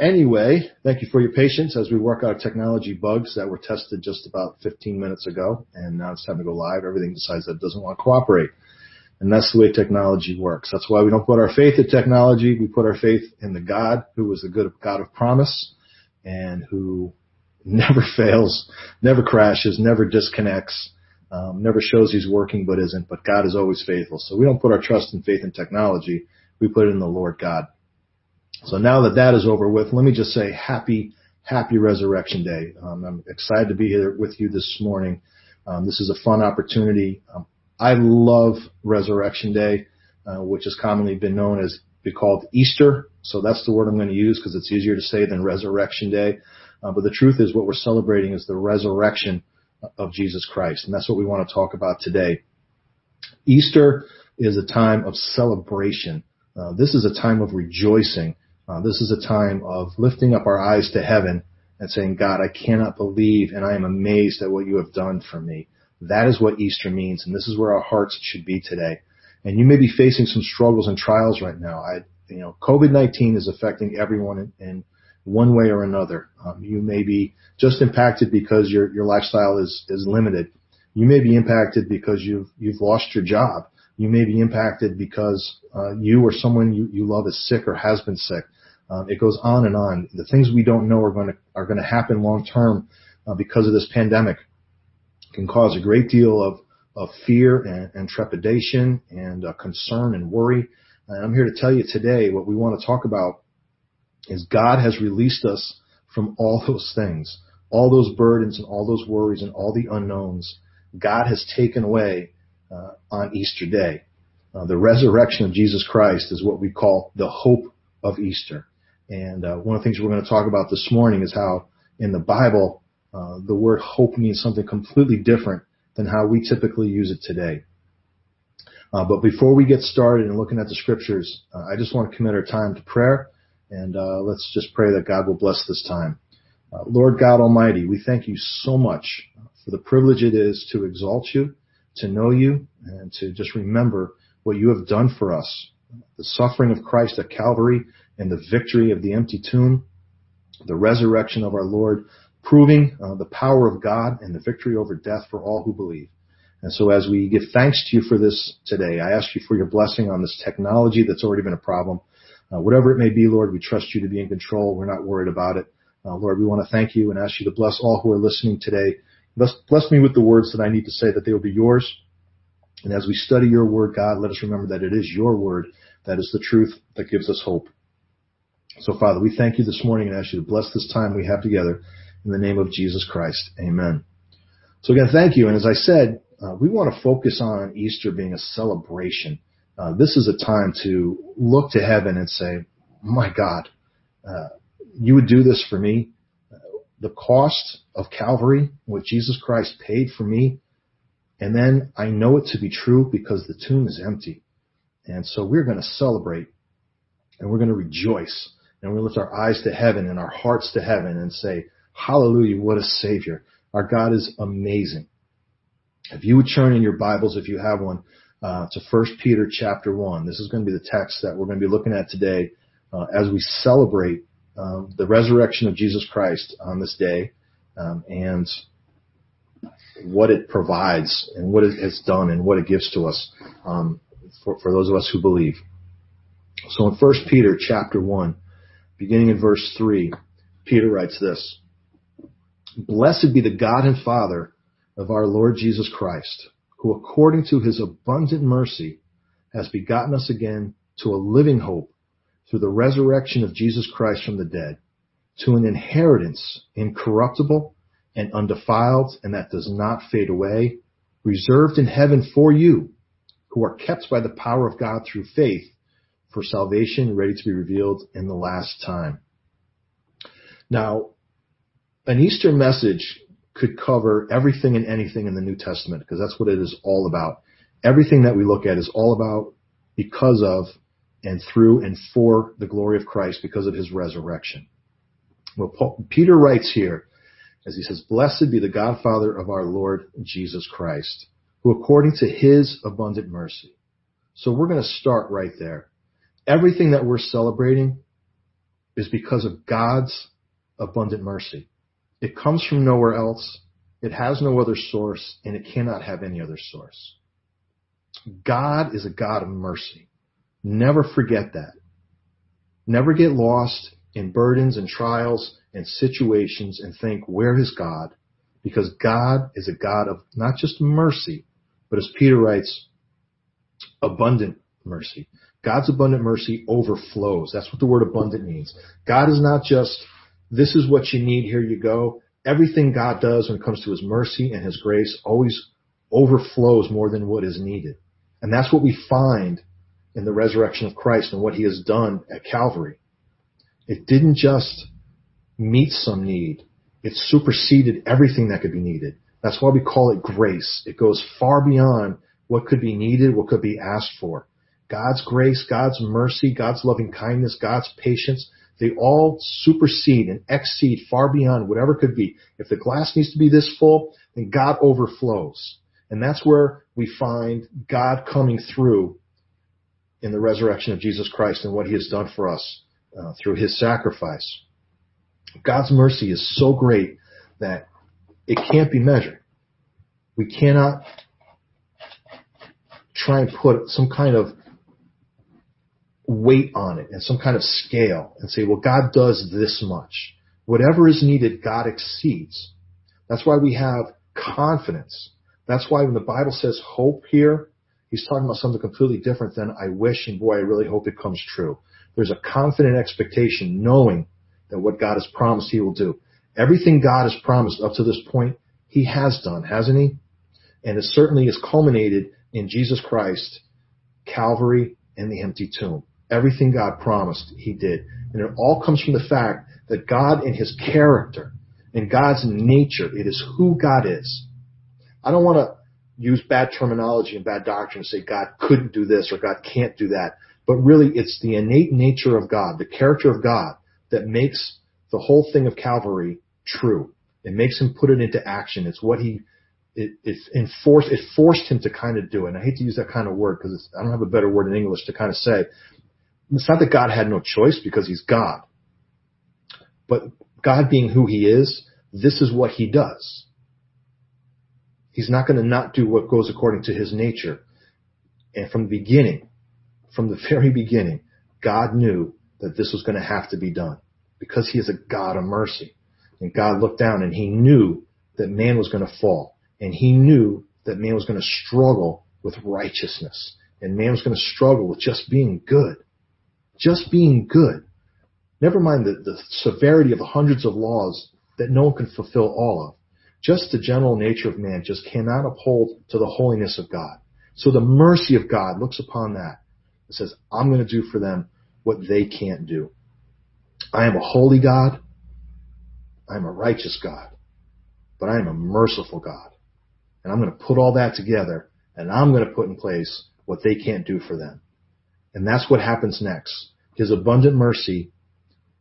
anyway, thank you for your patience as we work out technology bugs that were tested just about 15 minutes ago, and now it's time to go live. Everything decides that it doesn't want to cooperate. And that's the way technology works. That's why we don't put our faith in technology. We put our faith in the God who is the good God of promise and who never fails, never crashes, never disconnects, um, never shows he's working but isn't. But God is always faithful. So we don't put our trust and faith in technology. We put it in the Lord God. So now that that is over with, let me just say happy, happy Resurrection Day. Um, I'm excited to be here with you this morning. Um, this is a fun opportunity. Um, I love Resurrection Day, uh, which has commonly been known as be called Easter. So that's the word I'm going to use because it's easier to say than Resurrection Day. Uh, but the truth is what we're celebrating is the resurrection of Jesus Christ. And that's what we want to talk about today. Easter is a time of celebration. Uh, this is a time of rejoicing. Uh, this is a time of lifting up our eyes to heaven and saying, God, I cannot believe and I am amazed at what you have done for me. That is what Easter means, and this is where our hearts should be today. And you may be facing some struggles and trials right now. I, you know, COVID-19 is affecting everyone in, in one way or another. Um, you may be just impacted because your your lifestyle is is limited. You may be impacted because you've you've lost your job. You may be impacted because uh, you or someone you, you love is sick or has been sick. Um, it goes on and on. The things we don't know are going to are going to happen long term uh, because of this pandemic can cause a great deal of of fear and, and trepidation and uh, concern and worry. And I'm here to tell you today what we want to talk about is God has released us from all those things, all those burdens and all those worries and all the unknowns. God has taken away uh, on Easter Day. Uh, the resurrection of Jesus Christ is what we call the hope of Easter. And uh, one of the things we're going to talk about this morning is how in the Bible, uh, the word hope means something completely different than how we typically use it today. Uh, but before we get started and looking at the scriptures, uh, I just want to commit our time to prayer, and uh, let's just pray that God will bless this time. Uh, Lord God Almighty, we thank you so much for the privilege it is to exalt you, to know you, and to just remember what you have done for us. The suffering of Christ at Calvary and the victory of the empty tomb, the resurrection of our Lord, proving uh, the power of God and the victory over death for all who believe. And so as we give thanks to you for this today, I ask you for your blessing on this technology that's already been a problem. Uh, whatever it may be, Lord, we trust you to be in control. We're not worried about it. Uh, Lord, we want to thank you and ask you to bless all who are listening today. Bless, bless me with the words that I need to say that they will be yours. And as we study your word, God, let us remember that it is your word that is the truth that gives us hope. So, Father, we thank you this morning and ask you to bless this time we have together in the name of Jesus Christ. Amen. So again, thank you. And as I said, uh, we want to focus on Easter being a celebration. Uh, this is a time to look to heaven and say, my God, uh, you would do this for me. The cost of Calvary, what Jesus Christ paid for me. And then I know it to be true because the tomb is empty. And so we're going to celebrate and we're going to rejoice and we lift our eyes to heaven and our hearts to heaven and say, hallelujah, what a savior. Our God is amazing. If you would turn in your Bibles, if you have one, uh, to 1 Peter chapter 1, this is going to be the text that we're going to be looking at today uh, as we celebrate um, the resurrection of Jesus Christ on this day um, and what it provides and what it has done and what it gives to us um, for, for those of us who believe. So in 1 Peter chapter 1, beginning in verse 3, Peter writes this, Blessed be the God and Father of our Lord Jesus Christ, who according to his abundant mercy has begotten us again to a living hope through the resurrection of Jesus Christ from the dead, to an inheritance incorruptible and undefiled and that does not fade away, reserved in heaven for you, who are kept by the power of God through faith for salvation ready to be revealed in the last time. Now, an Easter message could cover everything and anything in the New Testament because that's what it is all about. Everything that we look at is all about because of and through and for the glory of Christ because of his resurrection. Well, Paul, Peter writes here, as he says, Blessed be the Godfather of our Lord Jesus Christ, who according to his abundant mercy. So we're going to start right there everything that we're celebrating is because of God's abundant mercy. It comes from nowhere else. It has no other source and it cannot have any other source. God is a God of mercy. Never forget that. Never get lost in burdens and trials and situations and think, where is God? Because God is a God of not just mercy, but as Peter writes, abundant mercy. God's abundant mercy overflows. That's what the word abundant means. God is not just, this is what you need, here you go. Everything God does when it comes to his mercy and his grace always overflows more than what is needed. And that's what we find in the resurrection of Christ and what he has done at Calvary. It didn't just meet some need. It superseded everything that could be needed. That's why we call it grace. It goes far beyond what could be needed, what could be asked for. God's grace, God's mercy, God's loving kindness, God's patience, they all supersede and exceed far beyond whatever could be. If the glass needs to be this full, then God overflows. And that's where we find God coming through in the resurrection of Jesus Christ and what he has done for us uh, through his sacrifice. God's mercy is so great that it can't be measured. We cannot try and put some kind of weight on it and some kind of scale and say, well, God does this much. Whatever is needed, God exceeds. That's why we have confidence. That's why when the Bible says hope here, he's talking about something completely different than I wish and boy, I really hope it comes true. There's a confident expectation knowing that what God has promised he will do. Everything God has promised up to this point, he has done, hasn't he? And it certainly is culminated in Jesus Christ, Calvary, and the empty tomb. Everything God promised, he did. And it all comes from the fact that God in his character, in God's nature, it is who God is. I don't want to use bad terminology and bad doctrine and say God couldn't do this or God can't do that. But really, it's the innate nature of God, the character of God that makes the whole thing of Calvary true. It makes him put it into action. It's what he, it, it enforced, it forced him to kind of do it. And I hate to use that kind of word because I don't have a better word in English to kind of say. It's not that God had no choice because he's God. But God being who he is, this is what he does. He's not going to not do what goes according to his nature. And from the beginning, from the very beginning, God knew that this was going to have to be done because he is a God of mercy. And God looked down and he knew that man was going to fall. And he knew that man was going to struggle with righteousness. And man was going to struggle with just being good. Just being good. Never mind the, the severity of the hundreds of laws that no one can fulfill all of. Just the general nature of man just cannot uphold to the holiness of God. So the mercy of God looks upon that and says, I'm going to do for them what they can't do. I am a holy God. I am a righteous God. But I am a merciful God. And I'm going to put all that together and I'm going to put in place what they can't do for them. And that's what happens next. His abundant mercy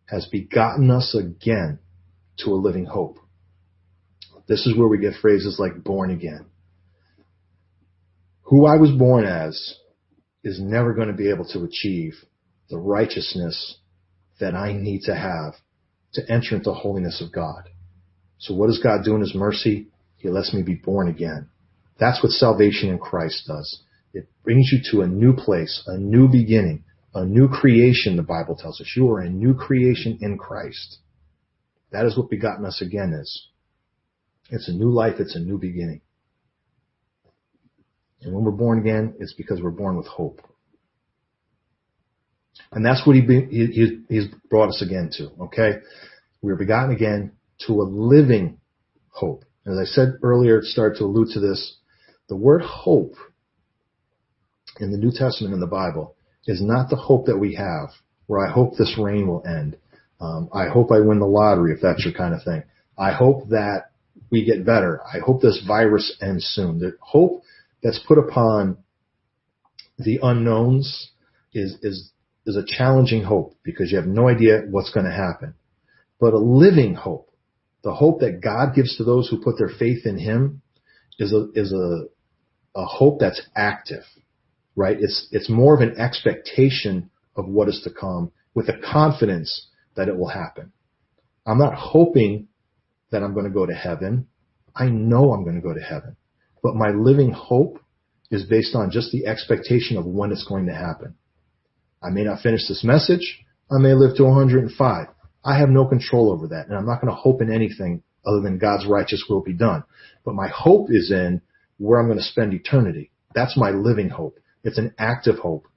has begotten us again to a living hope. This is where we get phrases like born again. Who I was born as is never going to be able to achieve the righteousness that I need to have to enter into the holiness of God. So what does God do in His mercy? He lets me be born again. That's what salvation in Christ does. It brings you to a new place, a new beginning, a new creation, the Bible tells us. You are a new creation in Christ. That is what begotten us again is. It's a new life, it's a new beginning. And when we're born again, it's because we're born with hope. And that's what he, he, he's brought us again to, okay? We are begotten again to a living hope. As I said earlier, it started to allude to this. The word hope in the New Testament in the Bible is not the hope that we have, where I hope this rain will end. Um, I hope I win the lottery, if that's your kind of thing. I hope that we get better. I hope this virus ends soon. The hope that's put upon the unknowns is, is is a challenging hope because you have no idea what's going to happen. But a living hope, the hope that God gives to those who put their faith in Him, is a is a a hope that's active, right? It's it's more of an expectation of what is to come with a confidence that it will happen. I'm not hoping that I'm going to go to heaven. I know I'm going to go to heaven. But my living hope is based on just the expectation of when it's going to happen. I may not finish this message. I may live to 105. I have no control over that. And I'm not going to hope in anything other than God's righteous will be done. But my hope is in where I'm going to spend eternity. That's my living hope. It's an active hope.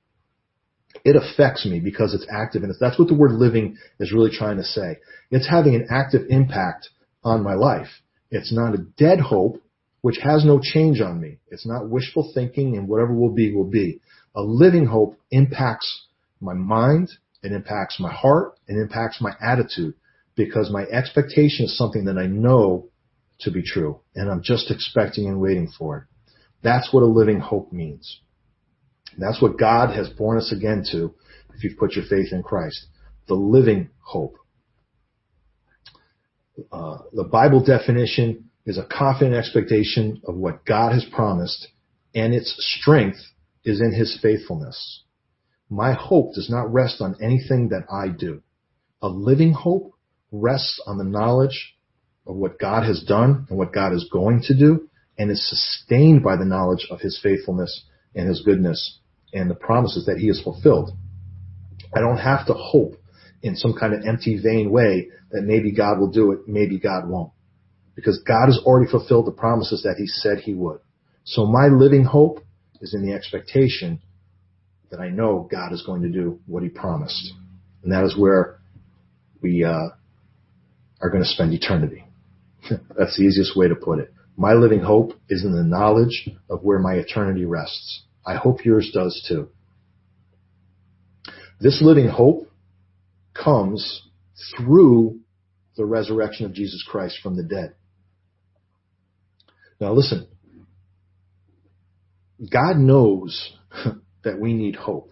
It affects me because it's active. And that's what the word living is really trying to say. It's having an active impact on my life. It's not a dead hope, which has no change on me. It's not wishful thinking and whatever will be, will be. A living hope impacts my mind, it impacts my heart, it impacts my attitude because my expectation is something that I know to be true and I'm just expecting and waiting for it. That's what a living hope means. That's what God has born us again to if you've put your faith in Christ. The living hope. Uh, the Bible definition is a confident expectation of what God has promised and its strength is in his faithfulness. My hope does not rest on anything that I do. A living hope rests on the knowledge of what God has done and what God is going to do and is sustained by the knowledge of his faithfulness and his goodness and the promises that he has fulfilled. I don't have to hope in some kind of empty, vain way that maybe God will do it, maybe God won't. Because God has already fulfilled the promises that he said he would. So my living hope is in the expectation that I know God is going to do what he promised. And that is where we uh, are going to spend eternity. That's the easiest way to put it. My living hope is in the knowledge of where my eternity rests. I hope yours does too. This living hope comes through the resurrection of Jesus Christ from the dead. Now listen, God knows that we need hope.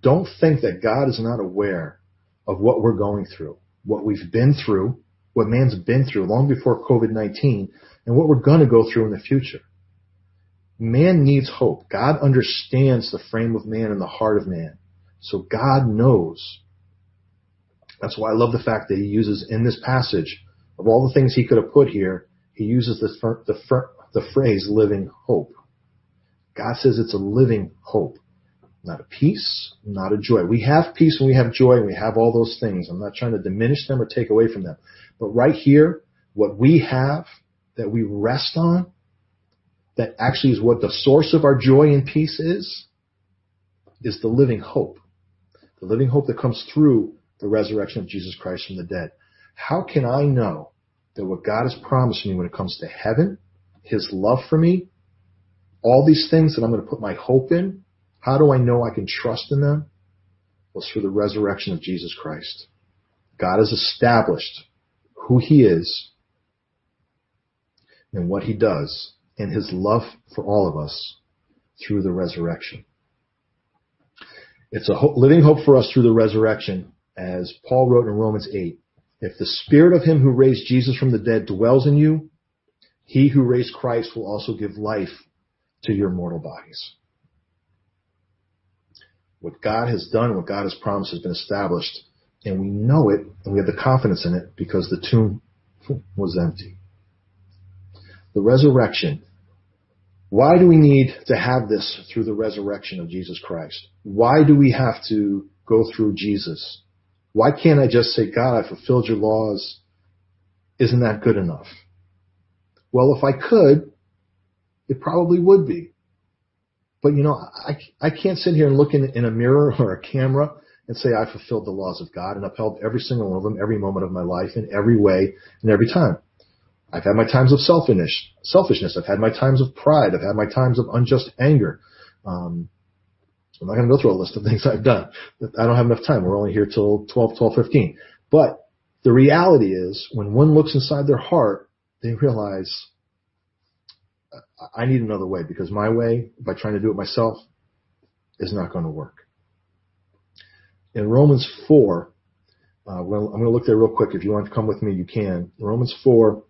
Don't think that God is not aware of what we're going through, what we've been through, what man's been through long before COVID-19, and what we're going to go through in the future. Man needs hope. God understands the frame of man and the heart of man. So God knows. That's why I love the fact that he uses in this passage, of all the things he could have put here, he uses the, the, the phrase living hope. God says it's a living hope, not a peace, not a joy. We have peace and we have joy and we have all those things. I'm not trying to diminish them or take away from them. But right here, what we have that we rest on, that actually is what the source of our joy and peace is, is the living hope. The living hope that comes through the resurrection of Jesus Christ from the dead. How can I know that what God has promised me when it comes to heaven, His love for me, all these things that I'm going to put my hope in, how do I know I can trust in them? Well, it's through the resurrection of Jesus Christ. God has established who He is and what He does and His love for all of us through the resurrection. It's a living hope for us through the resurrection, as Paul wrote in Romans 8. If the spirit of him who raised Jesus from the dead dwells in you, he who raised Christ will also give life to your mortal bodies. What God has done, what God has promised has been established, and we know it, and we have the confidence in it because the tomb was empty. The resurrection. Why do we need to have this through the resurrection of Jesus Christ? Why do we have to go through Jesus? Why can't I just say, God, I fulfilled your laws. Isn't that good enough? Well, if I could, it probably would be. But you know, I, I can't sit here and look in, in a mirror or a camera and say I fulfilled the laws of God and upheld every single one of them every moment of my life in every way and every time. I've had my times of selfishness, selfishness. I've had my times of pride. I've had my times of unjust anger. Um, I'm not going to go through a list of things I've done. I don't have enough time. We're only here till 12, 12, 15. But the reality is when one looks inside their heart, they realize I need another way because my way, by trying to do it myself, is not going to work. In Romans 4, uh, I'm going to look there real quick. If you want to come with me, you can. Romans 4,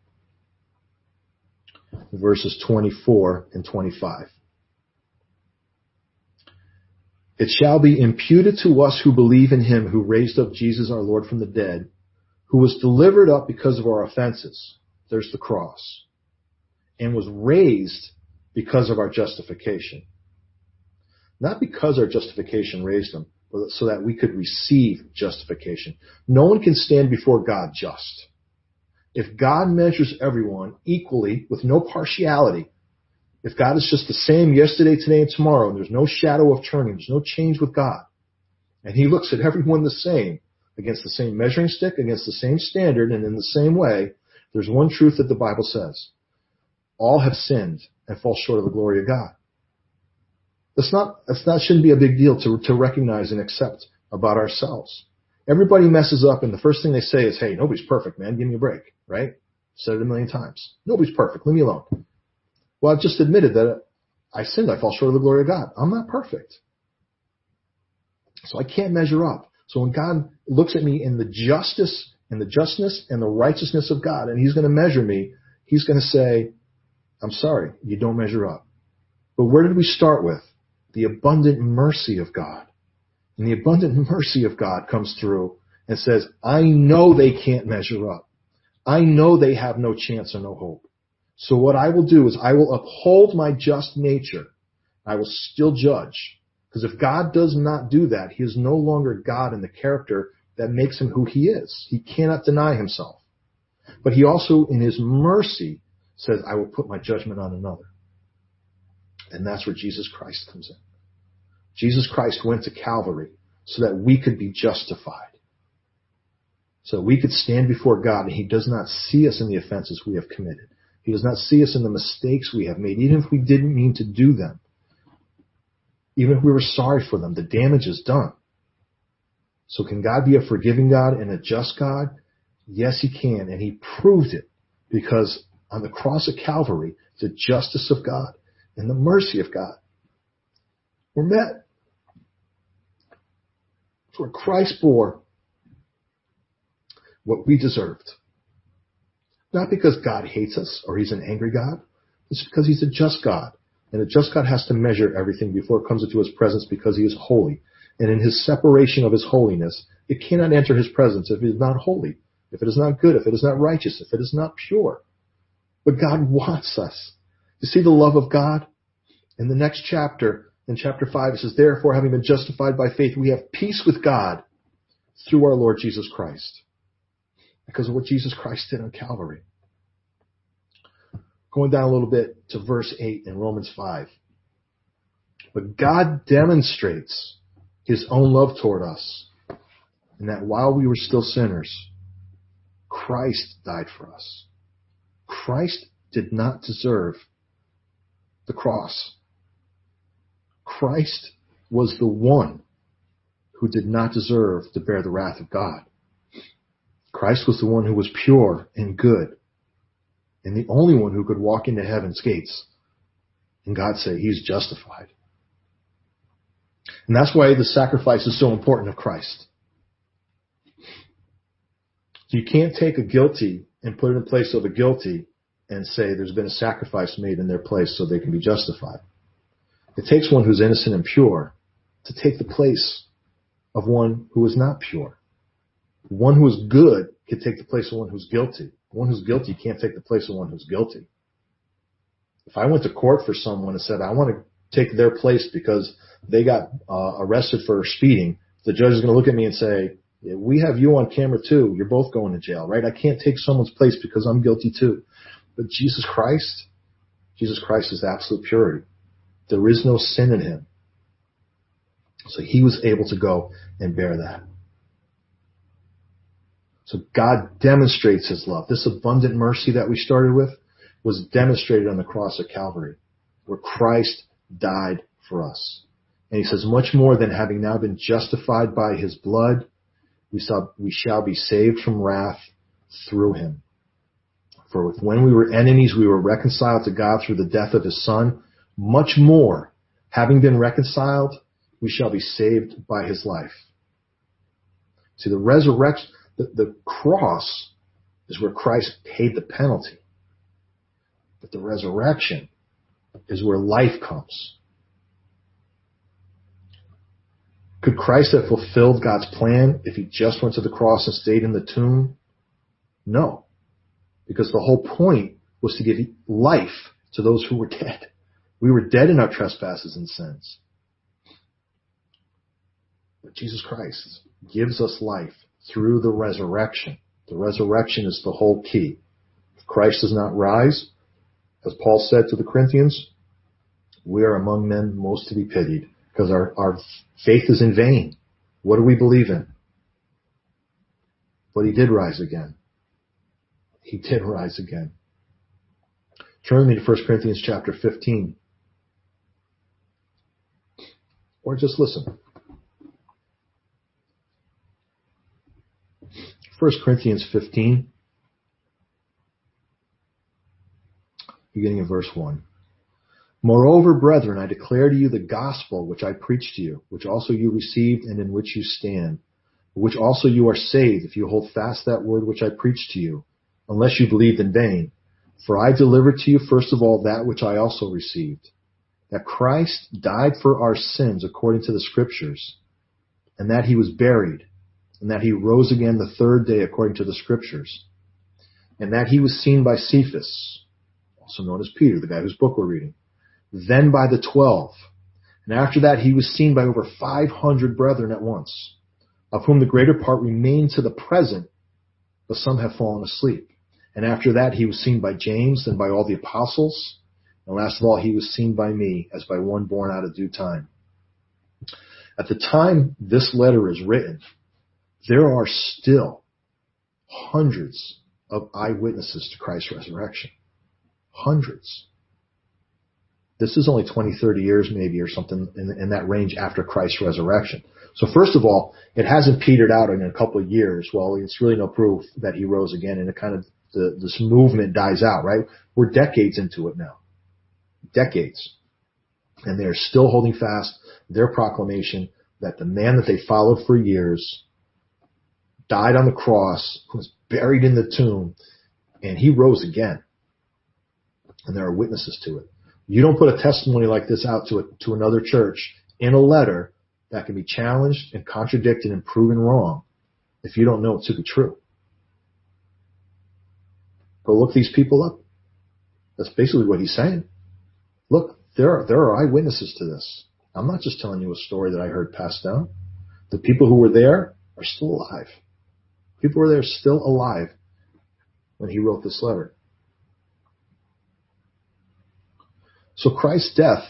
verses 24 and 25. It shall be imputed to us who believe in him who raised up Jesus our Lord from the dead, who was delivered up because of our offenses. There's the cross. And was raised because of our justification. Not because our justification raised him, but so that we could receive justification. No one can stand before God just. If God measures everyone equally with no partiality, if God is just the same yesterday, today, and tomorrow, and there's no shadow of turning, there's no change with God, and He looks at everyone the same, against the same measuring stick, against the same standard, and in the same way, there's one truth that the Bible says. All have sinned and fall short of the glory of God. That's not, that's not, shouldn't be a big deal to, to recognize and accept about ourselves. Everybody messes up and the first thing they say is, hey, nobody's perfect, man. Give me a break, right? Said it a million times. Nobody's perfect. Leave me alone. Well, I've just admitted that I sinned. I fall short of the glory of God. I'm not perfect. So I can't measure up. So when God looks at me in the justice and the justness and the righteousness of God and he's going to measure me, he's going to say, I'm sorry, you don't measure up. But where did we start with? The abundant mercy of God. And the abundant mercy of God comes through and says, I know they can't measure up. I know they have no chance or no hope. So what I will do is I will uphold my just nature. I will still judge. Because if God does not do that, he is no longer God in the character that makes him who he is. He cannot deny himself. But he also, in his mercy, says, I will put my judgment on another. And that's where Jesus Christ comes in. Jesus Christ went to Calvary so that we could be justified. So we could stand before God and he does not see us in the offenses we have committed. He does not see us in the mistakes we have made, even if we didn't mean to do them. Even if we were sorry for them, the damage is done. So can God be a forgiving God and a just God? Yes, he can. And he proved it because on the cross of Calvary, the justice of God and the mercy of God were met. For Christ bore what we deserved. Not because God hates us or he's an angry God. It's because he's a just God. And a just God has to measure everything before it comes into his presence because he is holy. And in his separation of his holiness, it cannot enter his presence if it is not holy, if it is not good, if it is not righteous, if it is not pure. But God wants us. You see the love of God? In the next chapter, in chapter 5, it says, Therefore, having been justified by faith, we have peace with God through our Lord Jesus Christ because of what Jesus Christ did on Calvary. Going down a little bit to verse 8 in Romans 5. But God demonstrates his own love toward us in that while we were still sinners, Christ died for us. Christ did not deserve the cross. Christ was the one who did not deserve to bear the wrath of God. Christ was the one who was pure and good and the only one who could walk into heaven's gates and God say he's justified. And that's why the sacrifice is so important of Christ. You can't take a guilty and put it in place of a guilty and say there's been a sacrifice made in their place so they can be justified. It takes one who's innocent and pure to take the place of one who is not pure. One who is good can take the place of one who's guilty. One who's guilty can't take the place of one who's guilty. If I went to court for someone and said, I want to take their place because they got uh, arrested for speeding, the judge is going to look at me and say, we have you on camera too. You're both going to jail, right? I can't take someone's place because I'm guilty too. But Jesus Christ, Jesus Christ is absolute purity. There is no sin in him. So he was able to go and bear that. So God demonstrates his love. This abundant mercy that we started with was demonstrated on the cross of Calvary, where Christ died for us. And he says, much more than having now been justified by his blood, we, saw, we shall be saved from wrath through him. For when we were enemies, we were reconciled to God through the death of his son. Much more, having been reconciled, we shall be saved by his life. See, the resurrection, the, the cross is where Christ paid the penalty. But the resurrection is where life comes. Could Christ have fulfilled God's plan if he just went to the cross and stayed in the tomb? No. Because the whole point was to give life to those who were dead. We were dead in our trespasses and sins. But Jesus Christ gives us life through the resurrection. The resurrection is the whole key. If Christ does not rise, as Paul said to the Corinthians, we are among men most to be pitied because our, our faith is in vain. What do we believe in? But he did rise again. He did rise again. Turn me to 1 Corinthians chapter 15. Or just listen. 1 Corinthians 15, beginning in verse 1. Moreover, brethren, I declare to you the gospel which I preached to you, which also you received and in which you stand, which also you are saved if you hold fast that word which I preached to you, unless you believed in vain. For I delivered to you first of all that which I also received, that Christ died for our sins according to the scriptures, and that he was buried, and that he rose again the third day according to the scriptures, and that he was seen by Cephas, also known as Peter, the guy whose book we're reading then by the twelve. And after that he was seen by over 500 brethren at once, of whom the greater part remain to the present, but some have fallen asleep. And after that he was seen by James, then by all the apostles, and last of all he was seen by me, as by one born out of due time. At the time this letter is written, there are still hundreds of eyewitnesses to Christ's resurrection. Hundreds. This is only 20, 30 years maybe or something in, in that range after Christ's resurrection. So first of all, it hasn't petered out in a couple of years. Well, it's really no proof that he rose again and it kind of, the, this movement dies out, right? We're decades into it now. Decades. And they're still holding fast their proclamation that the man that they followed for years died on the cross, was buried in the tomb, and he rose again. And there are witnesses to it. You don't put a testimony like this out to a, to another church in a letter that can be challenged and contradicted and proven wrong if you don't know it to be true. Go look these people up. That's basically what he's saying. Look, there are, there are eyewitnesses to this. I'm not just telling you a story that I heard passed down. The people who were there are still alive. People were there still alive when he wrote this letter. So Christ's death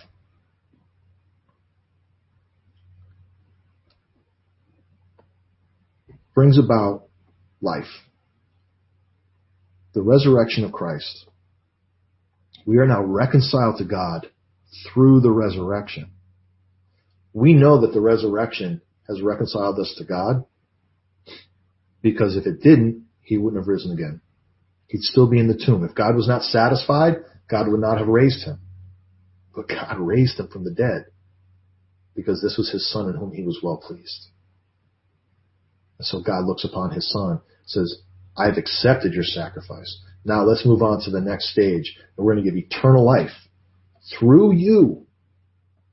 brings about life. The resurrection of Christ. We are now reconciled to God through the resurrection. We know that the resurrection has reconciled us to God because if it didn't, he wouldn't have risen again. He'd still be in the tomb. If God was not satisfied, God would not have raised him. But God raised him from the dead because this was his son in whom he was well pleased. And so God looks upon his son, says, I've accepted your sacrifice. Now let's move on to the next stage. And we're going to give eternal life through you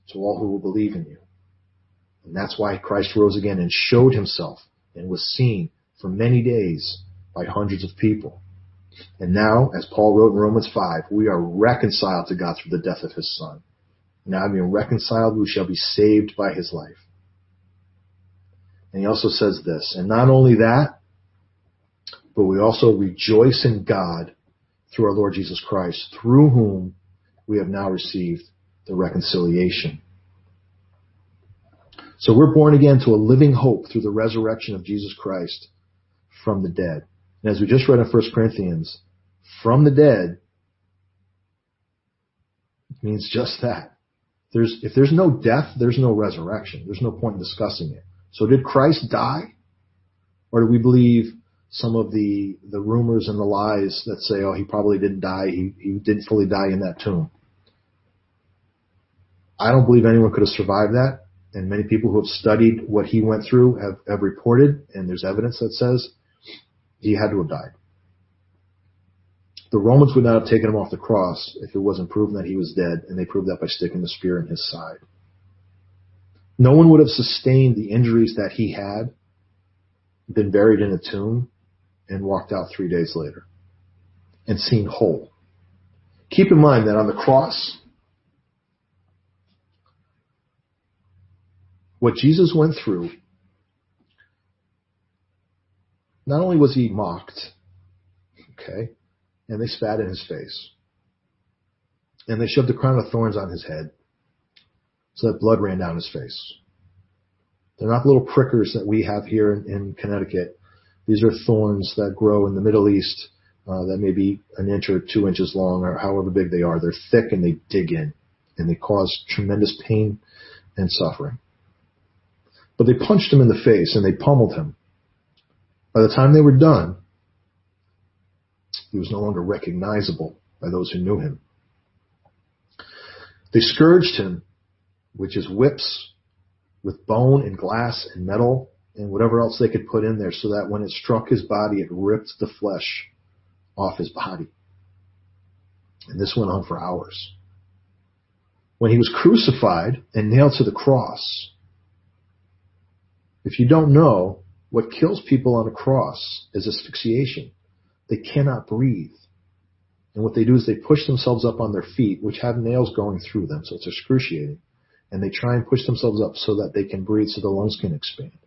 to all who will believe in you. And that's why Christ rose again and showed himself and was seen for many days by hundreds of people. And now, as Paul wrote in Romans 5, we are reconciled to God through the death of his son. Now being reconciled, we shall be saved by his life. And he also says this, and not only that, but we also rejoice in God through our Lord Jesus Christ, through whom we have now received the reconciliation. So we're born again to a living hope through the resurrection of Jesus Christ from the dead. And as we just read in 1 Corinthians, from the dead means just that. There's, if there's no death, there's no resurrection. There's no point in discussing it. So did Christ die? Or do we believe some of the, the rumors and the lies that say, oh, he probably didn't die. He, he didn't fully die in that tomb. I don't believe anyone could have survived that. And many people who have studied what he went through have, have reported, and there's evidence that says he had to have died. The Romans would not have taken him off the cross if it wasn't proven that he was dead, and they proved that by sticking the spear in his side. No one would have sustained the injuries that he had, been buried in a tomb, and walked out three days later and seen whole. Keep in mind that on the cross, what Jesus went through, not only was he mocked, okay, and they spat in his face, and they shoved a crown of thorns on his head so that blood ran down his face. They're not little prickers that we have here in, in Connecticut. These are thorns that grow in the Middle East uh, that may be an inch or two inches long or however big they are. They're thick and they dig in and they cause tremendous pain and suffering. But they punched him in the face and they pummeled him. By the time they were done, he was no longer recognizable by those who knew him. They scourged him, which is whips with bone and glass and metal and whatever else they could put in there so that when it struck his body, it ripped the flesh off his body. And this went on for hours. When he was crucified and nailed to the cross, if you don't know, what kills people on a cross is asphyxiation. They cannot breathe. And what they do is they push themselves up on their feet, which have nails going through them, so it's excruciating. And they try and push themselves up so that they can breathe so the lungs can expand.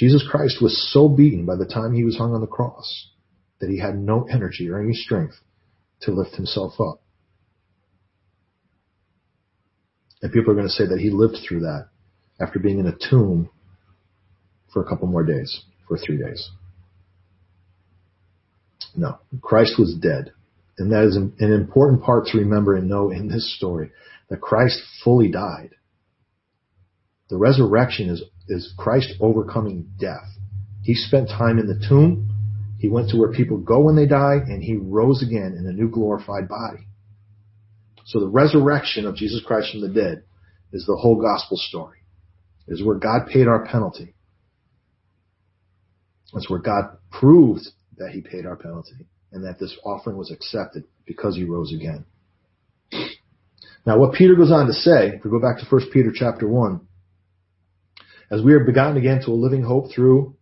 Jesus Christ was so beaten by the time he was hung on the cross that he had no energy or any strength to lift himself up. And people are going to say that he lived through that after being in a tomb for a couple more days, for three days. No, Christ was dead. And that is an important part to remember and know in this story that Christ fully died. The resurrection is, is Christ overcoming death. He spent time in the tomb. He went to where people go when they die and he rose again in a new glorified body. So the resurrection of Jesus Christ from the dead is the whole gospel story. It is where God paid our penalty. It's where God proved that he paid our penalty and that this offering was accepted because he rose again. Now what Peter goes on to say, if we go back to 1 Peter chapter 1, as we are begotten again to a living hope through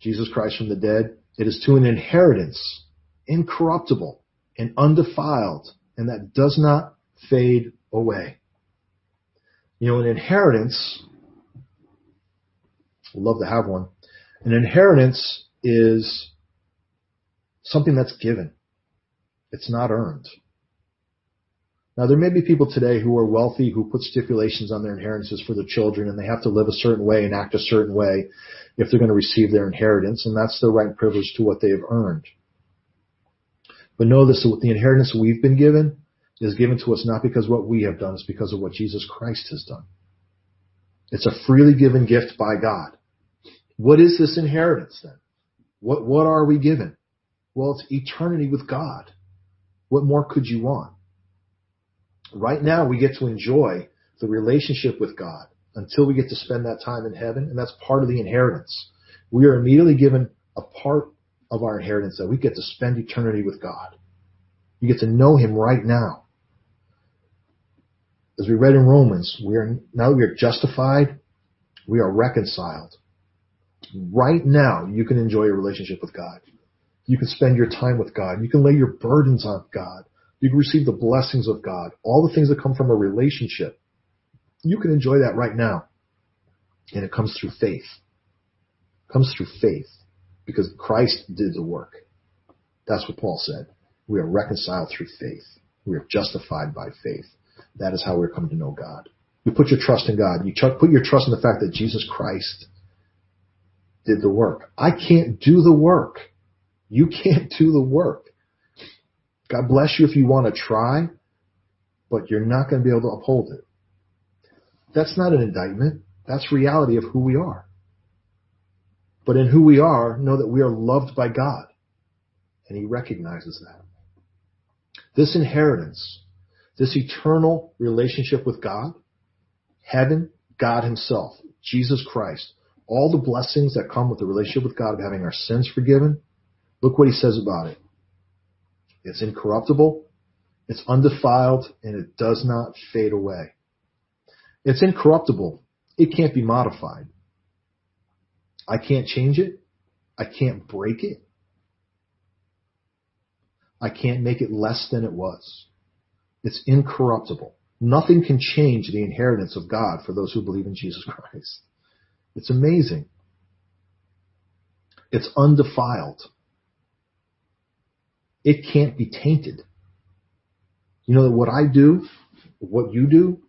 Jesus Christ from the dead, it is to an inheritance incorruptible and undefiled and that does not fade away. You know, an inheritance, love to have one. An inheritance is something that's given. It's not earned. Now there may be people today who are wealthy who put stipulations on their inheritances for their children and they have to live a certain way and act a certain way if they're going to receive their inheritance and that's their right and privilege to what they have earned. But know this, the inheritance we've been given is given to us not because what we have done, it's because of what Jesus Christ has done. It's a freely given gift by God. What is this inheritance then? What, what are we given? Well, it's eternity with God. What more could you want? Right now we get to enjoy the relationship with God until we get to spend that time in heaven, and that's part of the inheritance. We are immediately given a part of our inheritance that we get to spend eternity with God. You get to know Him right now. As we read in Romans, we are, now that we are justified, we are reconciled. Right now, you can enjoy a relationship with God. You can spend your time with God. You can lay your burdens on God. You can receive the blessings of God, all the things that come from a relationship. You can enjoy that right now. And it comes through faith. It comes through faith because Christ did the work. That's what Paul said. We are reconciled through faith. We are justified by faith. That is how we're coming to know God. You put your trust in God. You put your trust in the fact that Jesus Christ did the work. I can't do the work. You can't do the work. God bless you if you want to try, but you're not going to be able to uphold it. That's not an indictment. That's reality of who we are. But in who we are, know that we are loved by God. And He recognizes that. This inheritance, this eternal relationship with God, heaven, God Himself, Jesus Christ, all the blessings that come with the relationship with God of having our sins forgiven, look what He says about it. It's incorruptible, it's undefiled, and it does not fade away. It's incorruptible. It can't be modified. I can't change it. I can't break it. I can't make it less than it was. It's incorruptible. Nothing can change the inheritance of God for those who believe in Jesus Christ. It's amazing. It's undefiled. It can't be tainted. You know that what I do, what you do,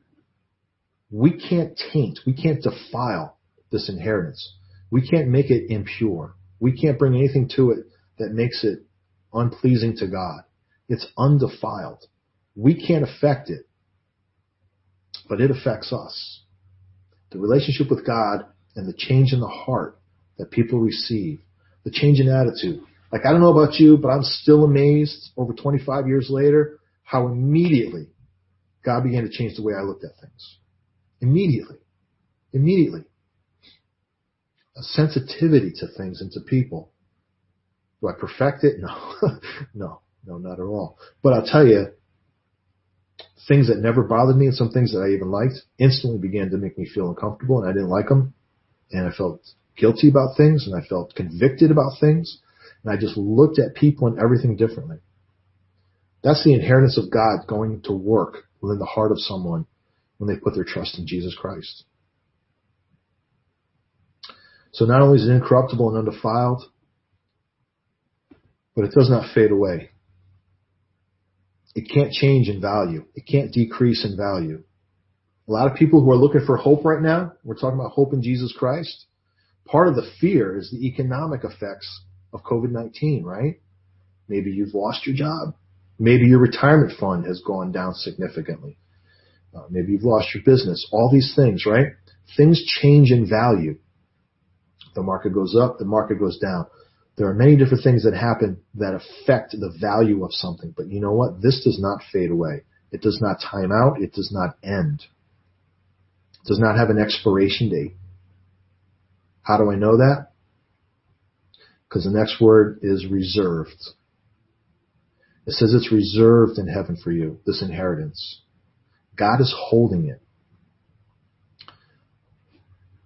we can't taint, we can't defile this inheritance. We can't make it impure. We can't bring anything to it that makes it unpleasing to God. It's undefiled. We can't affect it, but it affects us. The relationship with God and the change in the heart that people receive, the change in attitude. Like, I don't know about you, but I'm still amazed over 25 years later how immediately God began to change the way I looked at things. Immediately. Immediately. A sensitivity to things and to people. Do I perfect it? No. no. No, not at all. But I'll tell you, things that never bothered me and some things that I even liked instantly began to make me feel uncomfortable and I didn't like them. And I felt guilty about things and I felt convicted about things. And I just looked at people and everything differently. That's the inheritance of God going to work within the heart of someone when they put their trust in Jesus Christ. So not only is it incorruptible and undefiled, but it does not fade away. It can't change in value. It can't decrease in value. A lot of people who are looking for hope right now, we're talking about hope in Jesus Christ. Part of the fear is the economic effects of COVID-19, right? Maybe you've lost your job. Maybe your retirement fund has gone down significantly. Uh, maybe you've lost your business. All these things, right? Things change in value. The market goes up, the market goes down. There are many different things that happen that affect the value of something. But you know what? This does not fade away. It does not time out. It does not end. It does not have an expiration date. How do I know that? Because the next word is reserved. It says it's reserved in heaven for you, this inheritance. God is holding it.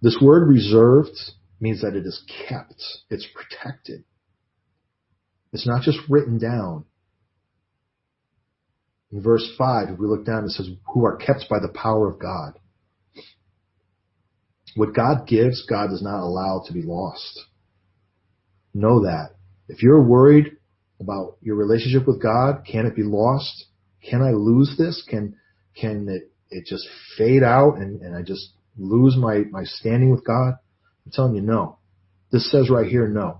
This word reserved means that it is kept. It's protected. It's not just written down. In verse 5, if we look down, it says, who are kept by the power of God. What God gives, God does not allow to be lost. Know that. If you're worried about your relationship with God, can it be lost? Can I lose this? Can, can it, it just fade out and, and I just lose my, my standing with God? I'm telling you no. This says right here, no.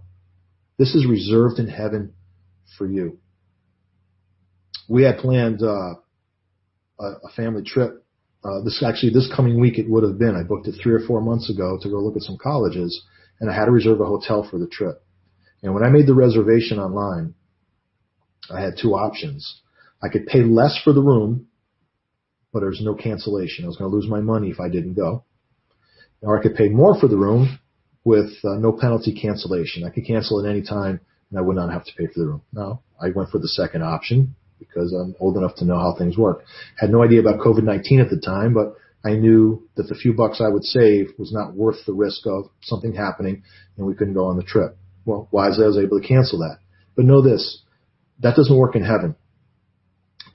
This is reserved in heaven for you. We had planned uh, a, a family trip. Uh, this actually this coming week it would have been. I booked it three or four months ago to go look at some colleges, and I had to reserve a hotel for the trip. And when I made the reservation online, I had two options. I could pay less for the room, but there was no cancellation. I was going to lose my money if I didn't go. Or I could pay more for the room with uh, no penalty cancellation. I could cancel at any time and I would not have to pay for the room. No, I went for the second option because I'm old enough to know how things work. Had no idea about COVID-19 at the time, but I knew that the few bucks I would save was not worth the risk of something happening and we couldn't go on the trip. Well, wisely I was able to cancel that. But know this, that doesn't work in heaven.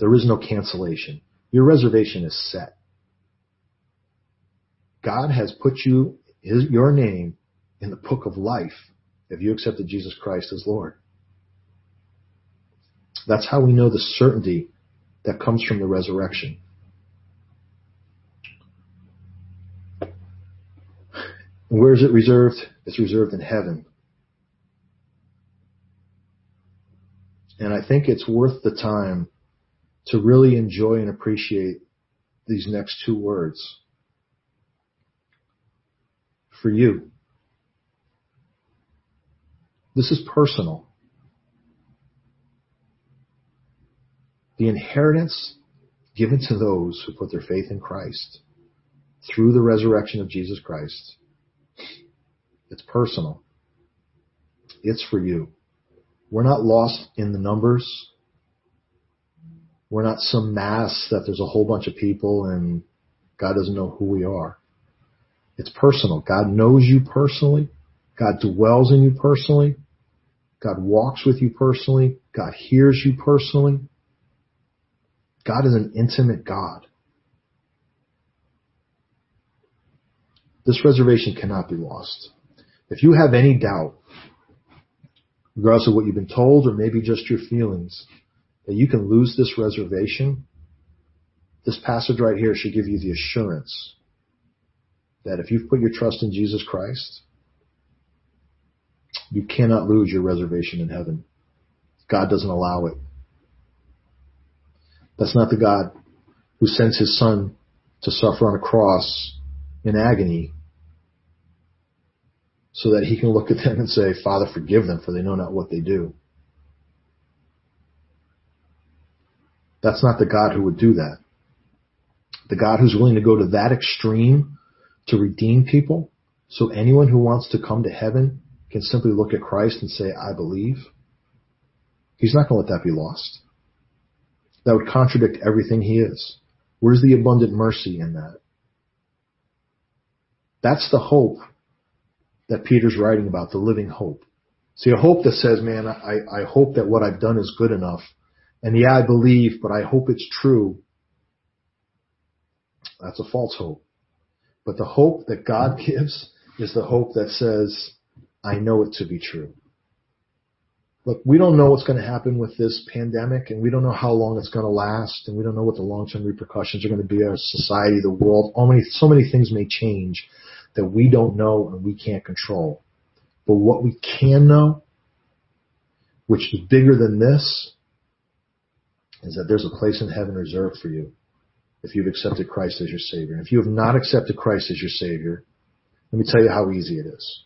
There is no cancellation. Your reservation is set. God has put you, his, your name in the book of life if you accepted Jesus Christ as Lord. That's how we know the certainty that comes from the resurrection. where is it reserved? It's reserved in heaven. And I think it's worth the time to really enjoy and appreciate these next two words. For you. This is personal. The inheritance given to those who put their faith in Christ through the resurrection of Jesus Christ. It's personal. It's for you. We're not lost in the numbers. We're not some mass that there's a whole bunch of people and God doesn't know who we are. It's personal. God knows you personally. God dwells in you personally. God walks with you personally. God hears you personally. God is an intimate God. This reservation cannot be lost. If you have any doubt, regardless of what you've been told or maybe just your feelings, that you can lose this reservation, this passage right here should give you the assurance that if you've put your trust in Jesus Christ, you cannot lose your reservation in heaven. God doesn't allow it. That's not the God who sends his son to suffer on a cross in agony so that he can look at them and say, Father, forgive them for they know not what they do. That's not the God who would do that. The God who's willing to go to that extreme to redeem people so anyone who wants to come to heaven can simply look at Christ and say, I believe. He's not going to let that be lost. That would contradict everything he is. Where's the abundant mercy in that? That's the hope that Peter's writing about, the living hope. See, a hope that says, man, I, I hope that what I've done is good enough. And yeah, I believe, but I hope it's true. That's a false hope. But the hope that God gives is the hope that says, I know it to be true. Look, we don't know what's going to happen with this pandemic and we don't know how long it's going to last and we don't know what the long-term repercussions are going to be our society, the world. Many, so many things may change that we don't know and we can't control. But what we can know, which is bigger than this, is that there's a place in heaven reserved for you if you've accepted Christ as your Savior. And if you have not accepted Christ as your Savior, let me tell you how easy it is.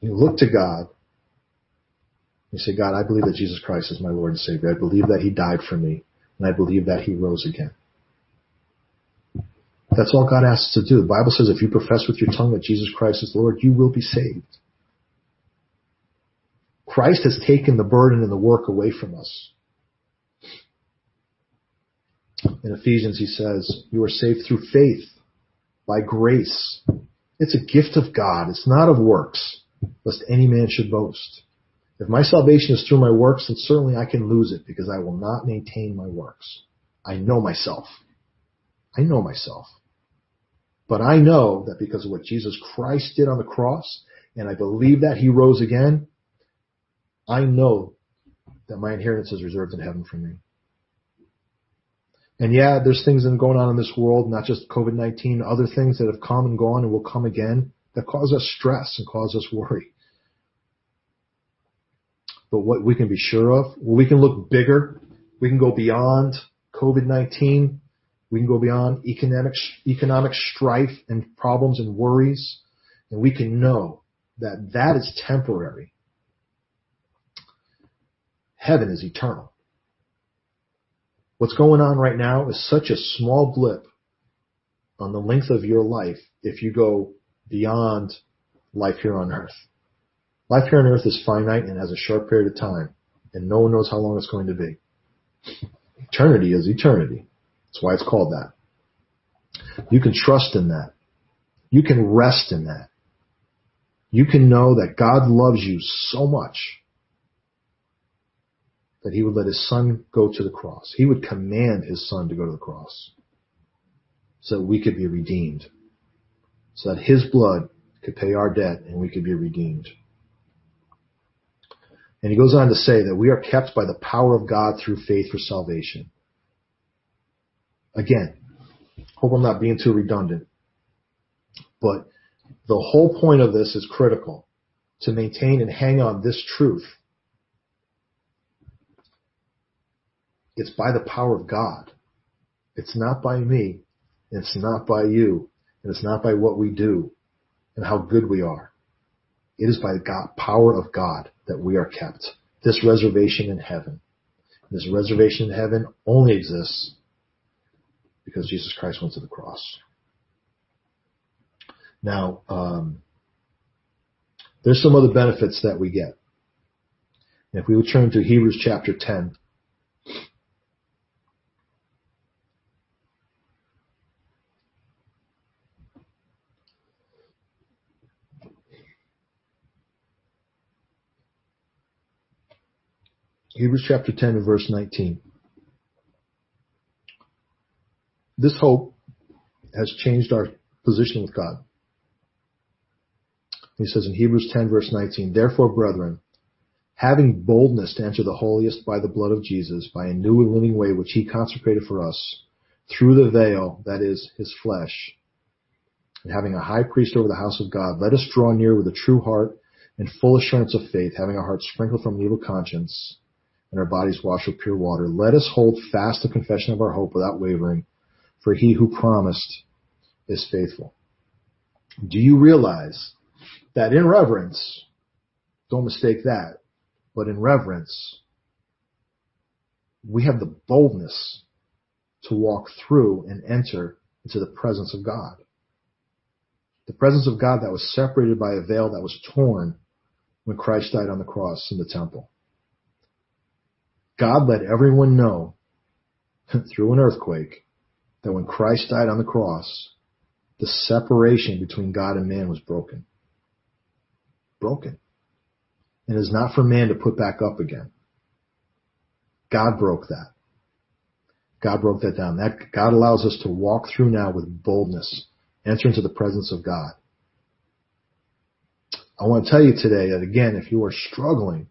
You look to God. You say, God, I believe that Jesus Christ is my Lord and Savior. I believe that He died for me, and I believe that He rose again. That's all God asks us to do. The Bible says if you profess with your tongue that Jesus Christ is Lord, you will be saved. Christ has taken the burden and the work away from us. In Ephesians, he says, you are saved through faith, by grace. It's a gift of God. It's not of works, lest any man should boast. If my salvation is through my works, then certainly I can lose it because I will not maintain my works. I know myself. I know myself. But I know that because of what Jesus Christ did on the cross, and I believe that he rose again, I know that my inheritance is reserved in heaven for me. And yeah, there's things going on in this world, not just COVID-19, other things that have come and gone and will come again that cause us stress and cause us worry. But what we can be sure of, we can look bigger. We can go beyond COVID-19. We can go beyond economic, economic strife and problems and worries. And we can know that that is temporary. Heaven is eternal. What's going on right now is such a small blip on the length of your life if you go beyond life here on earth. Life here on earth is finite and has a short period of time, and no one knows how long it's going to be. Eternity is eternity. That's why it's called that. You can trust in that. You can rest in that. You can know that God loves you so much that he would let his son go to the cross. He would command his son to go to the cross so that we could be redeemed, so that his blood could pay our debt and we could be redeemed. And he goes on to say that we are kept by the power of God through faith for salvation. Again, hope I'm not being too redundant, but the whole point of this is critical to maintain and hang on this truth It's by the power of God. It's not by me. It's not by you. And it's not by what we do and how good we are. It is by the God, power of God that we are kept. This reservation in heaven. This reservation in heaven only exists because Jesus Christ went to the cross. Now, um, there's some other benefits that we get. If we would turn to Hebrews chapter 10, Hebrews chapter 10 and verse 19. This hope has changed our position with God. He says in Hebrews 10 verse 19, Therefore, brethren, having boldness to enter the holiest by the blood of Jesus, by a new and living way which he consecrated for us, through the veil, that is, his flesh, and having a high priest over the house of God, let us draw near with a true heart and full assurance of faith, having our hearts sprinkled from an evil conscience and our bodies washed with pure water. Let us hold fast the confession of our hope without wavering, for he who promised is faithful. Do you realize that in reverence, don't mistake that, but in reverence, we have the boldness to walk through and enter into the presence of God. The presence of God that was separated by a veil that was torn when Christ died on the cross in the temple. God let everyone know through an earthquake that when Christ died on the cross, the separation between God and man was broken. Broken. And is not for man to put back up again. God broke that. God broke that down. That God allows us to walk through now with boldness, enter into the presence of God. I want to tell you today that again, if you are struggling,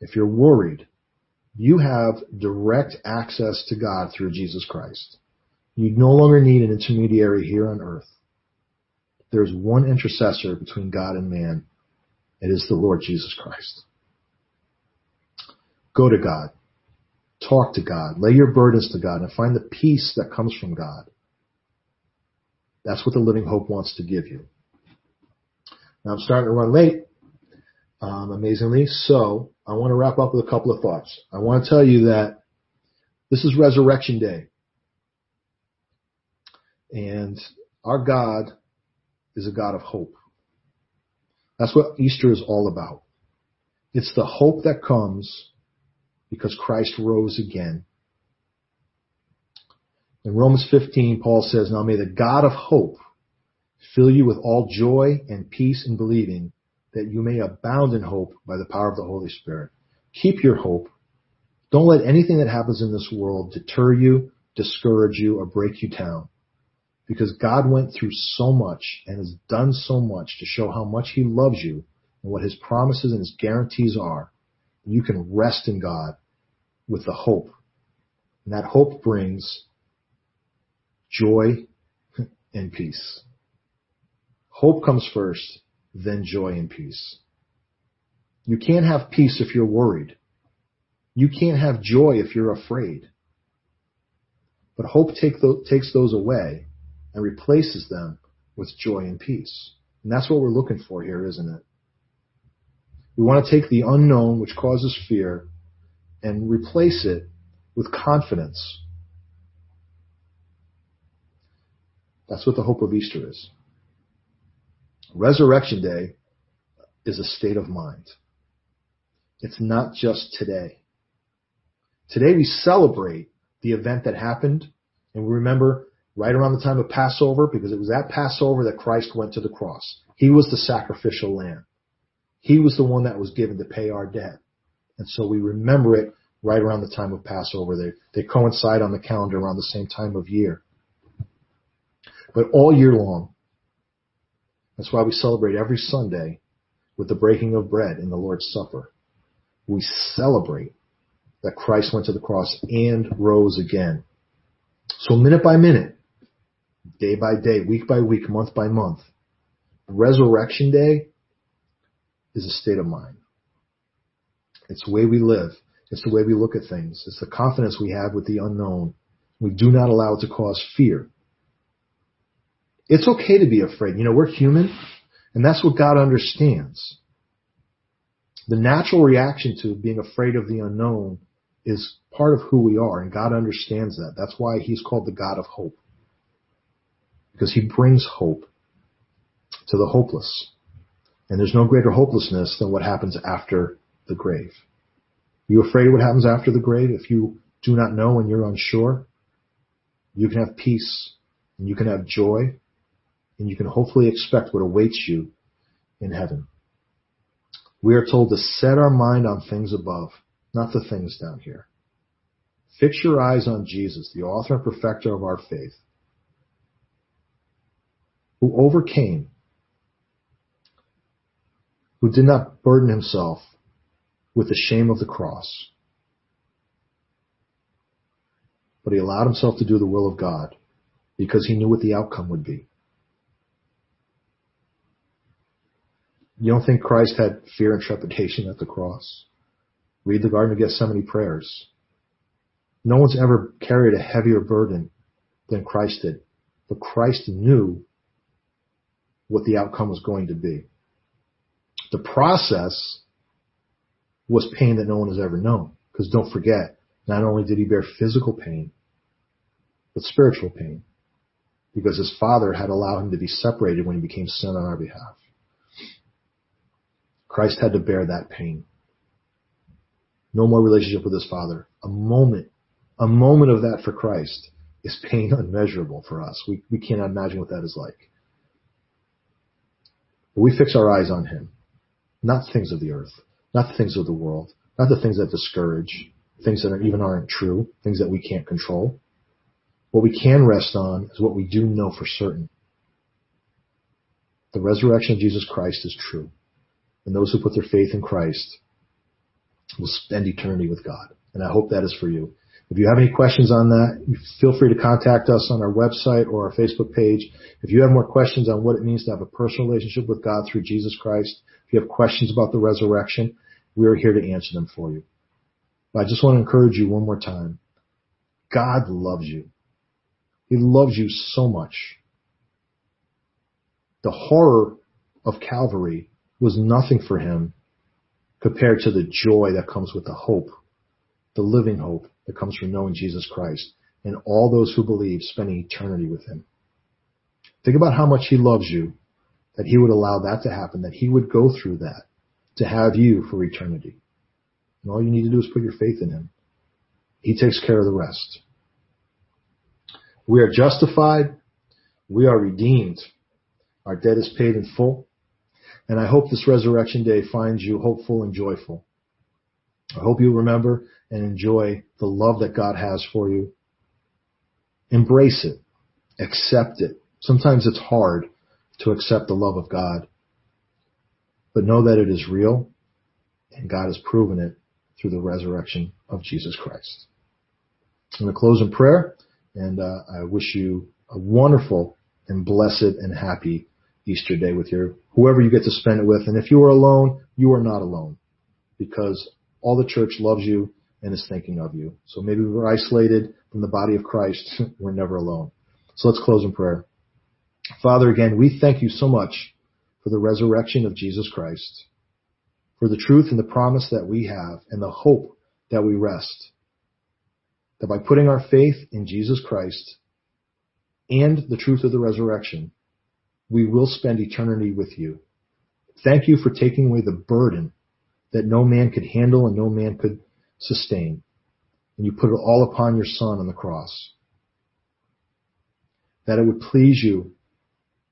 if you're worried, you have direct access to God through Jesus Christ. You no longer need an intermediary here on earth. There's one intercessor between God and man. It is the Lord Jesus Christ. Go to God. Talk to God. Lay your burdens to God and find the peace that comes from God. That's what the living hope wants to give you. Now I'm starting to run late, um, amazingly. So I want to wrap up with a couple of thoughts. I want to tell you that this is Resurrection Day. And our God is a God of hope. That's what Easter is all about. It's the hope that comes because Christ rose again. In Romans 15, Paul says, Now may the God of hope fill you with all joy and peace in believing that you may abound in hope by the power of the Holy Spirit. Keep your hope. Don't let anything that happens in this world deter you, discourage you, or break you down. Because God went through so much and has done so much to show how much He loves you and what His promises and His guarantees are. You can rest in God with the hope. And that hope brings joy and peace. Hope comes first, then joy and peace. You can't have peace if you're worried. You can't have joy if you're afraid. But hope take takes those away and replaces them with joy and peace. And that's what we're looking for here, isn't it? We want to take the unknown, which causes fear, and replace it with confidence. That's what the hope of Easter is. Resurrection Day is a state of mind. It's not just today. Today we celebrate the event that happened and we remember right around the time of Passover because it was at Passover that Christ went to the cross. He was the sacrificial lamb. He was the one that was given to pay our debt. And so we remember it right around the time of Passover. They, they coincide on the calendar around the same time of year. But all year long, that's why we celebrate every Sunday with the breaking of bread in the Lord's Supper. We celebrate that Christ went to the cross and rose again. So minute by minute, day by day, week by week, month by month, resurrection day is a state of mind. It's the way we live. It's the way we look at things. It's the confidence we have with the unknown. We do not allow it to cause fear. It's okay to be afraid. You know, we're human, and that's what God understands. The natural reaction to being afraid of the unknown is part of who we are, and God understands that. That's why He's called the God of hope. Because He brings hope to the hopeless. And there's no greater hopelessness than what happens after the grave. Are you afraid of what happens after the grave? If you do not know and you're unsure, you can have peace and you can have joy and you can hopefully expect what awaits you in heaven. We are told to set our mind on things above, not the things down here. Fix your eyes on Jesus, the author and perfecter of our faith, who overcame, who did not burden himself with the shame of the cross, but he allowed himself to do the will of God because he knew what the outcome would be. You don't think Christ had fear and trepidation at the cross? Read the Garden of Gethsemane prayers. No one's ever carried a heavier burden than Christ did. But Christ knew what the outcome was going to be. The process was pain that no one has ever known. Because don't forget, not only did he bear physical pain, but spiritual pain. Because his father had allowed him to be separated when he became sin on our behalf. Christ had to bear that pain. No more relationship with his father. A moment, a moment of that for Christ is pain unmeasurable for us. We, we cannot imagine what that is like. We fix our eyes on him, not things of the earth, not things of the world, not the things that discourage, things that even aren't true, things that we can't control. What we can rest on is what we do know for certain. The resurrection of Jesus Christ is true. And those who put their faith in Christ will spend eternity with God. And I hope that is for you. If you have any questions on that, feel free to contact us on our website or our Facebook page. If you have more questions on what it means to have a personal relationship with God through Jesus Christ, if you have questions about the resurrection, we are here to answer them for you. But I just want to encourage you one more time. God loves you. He loves you so much. The horror of Calvary was nothing for him compared to the joy that comes with the hope, the living hope that comes from knowing Jesus Christ and all those who believe spending eternity with him. Think about how much he loves you that he would allow that to happen, that he would go through that to have you for eternity. And all you need to do is put your faith in him. He takes care of the rest. We are justified. We are redeemed. Our debt is paid in full. And I hope this resurrection day finds you hopeful and joyful. I hope you remember and enjoy the love that God has for you. Embrace it. Accept it. Sometimes it's hard to accept the love of God, but know that it is real and God has proven it through the resurrection of Jesus Christ. I'm going to close in prayer and uh, I wish you a wonderful and blessed and happy Easter day with your whoever you get to spend it with. And if you are alone, you are not alone because all the church loves you and is thinking of you. So maybe we're isolated from the body of Christ. we're never alone. So let's close in prayer. Father, again, we thank you so much for the resurrection of Jesus Christ, for the truth and the promise that we have and the hope that we rest. That by putting our faith in Jesus Christ and the truth of the resurrection, we will spend eternity with you. Thank you for taking away the burden that no man could handle and no man could sustain. And you put it all upon your son on the cross. That it would please you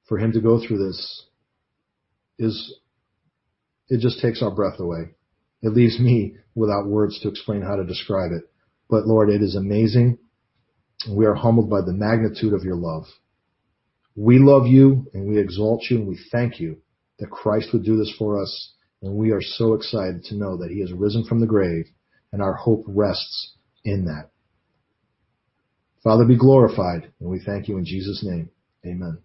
for him to go through this is, it just takes our breath away. It leaves me without words to explain how to describe it. But Lord, it is amazing. We are humbled by the magnitude of your love. We love you and we exalt you and we thank you that Christ would do this for us. And we are so excited to know that he has risen from the grave and our hope rests in that. Father, be glorified and we thank you in Jesus' name. Amen.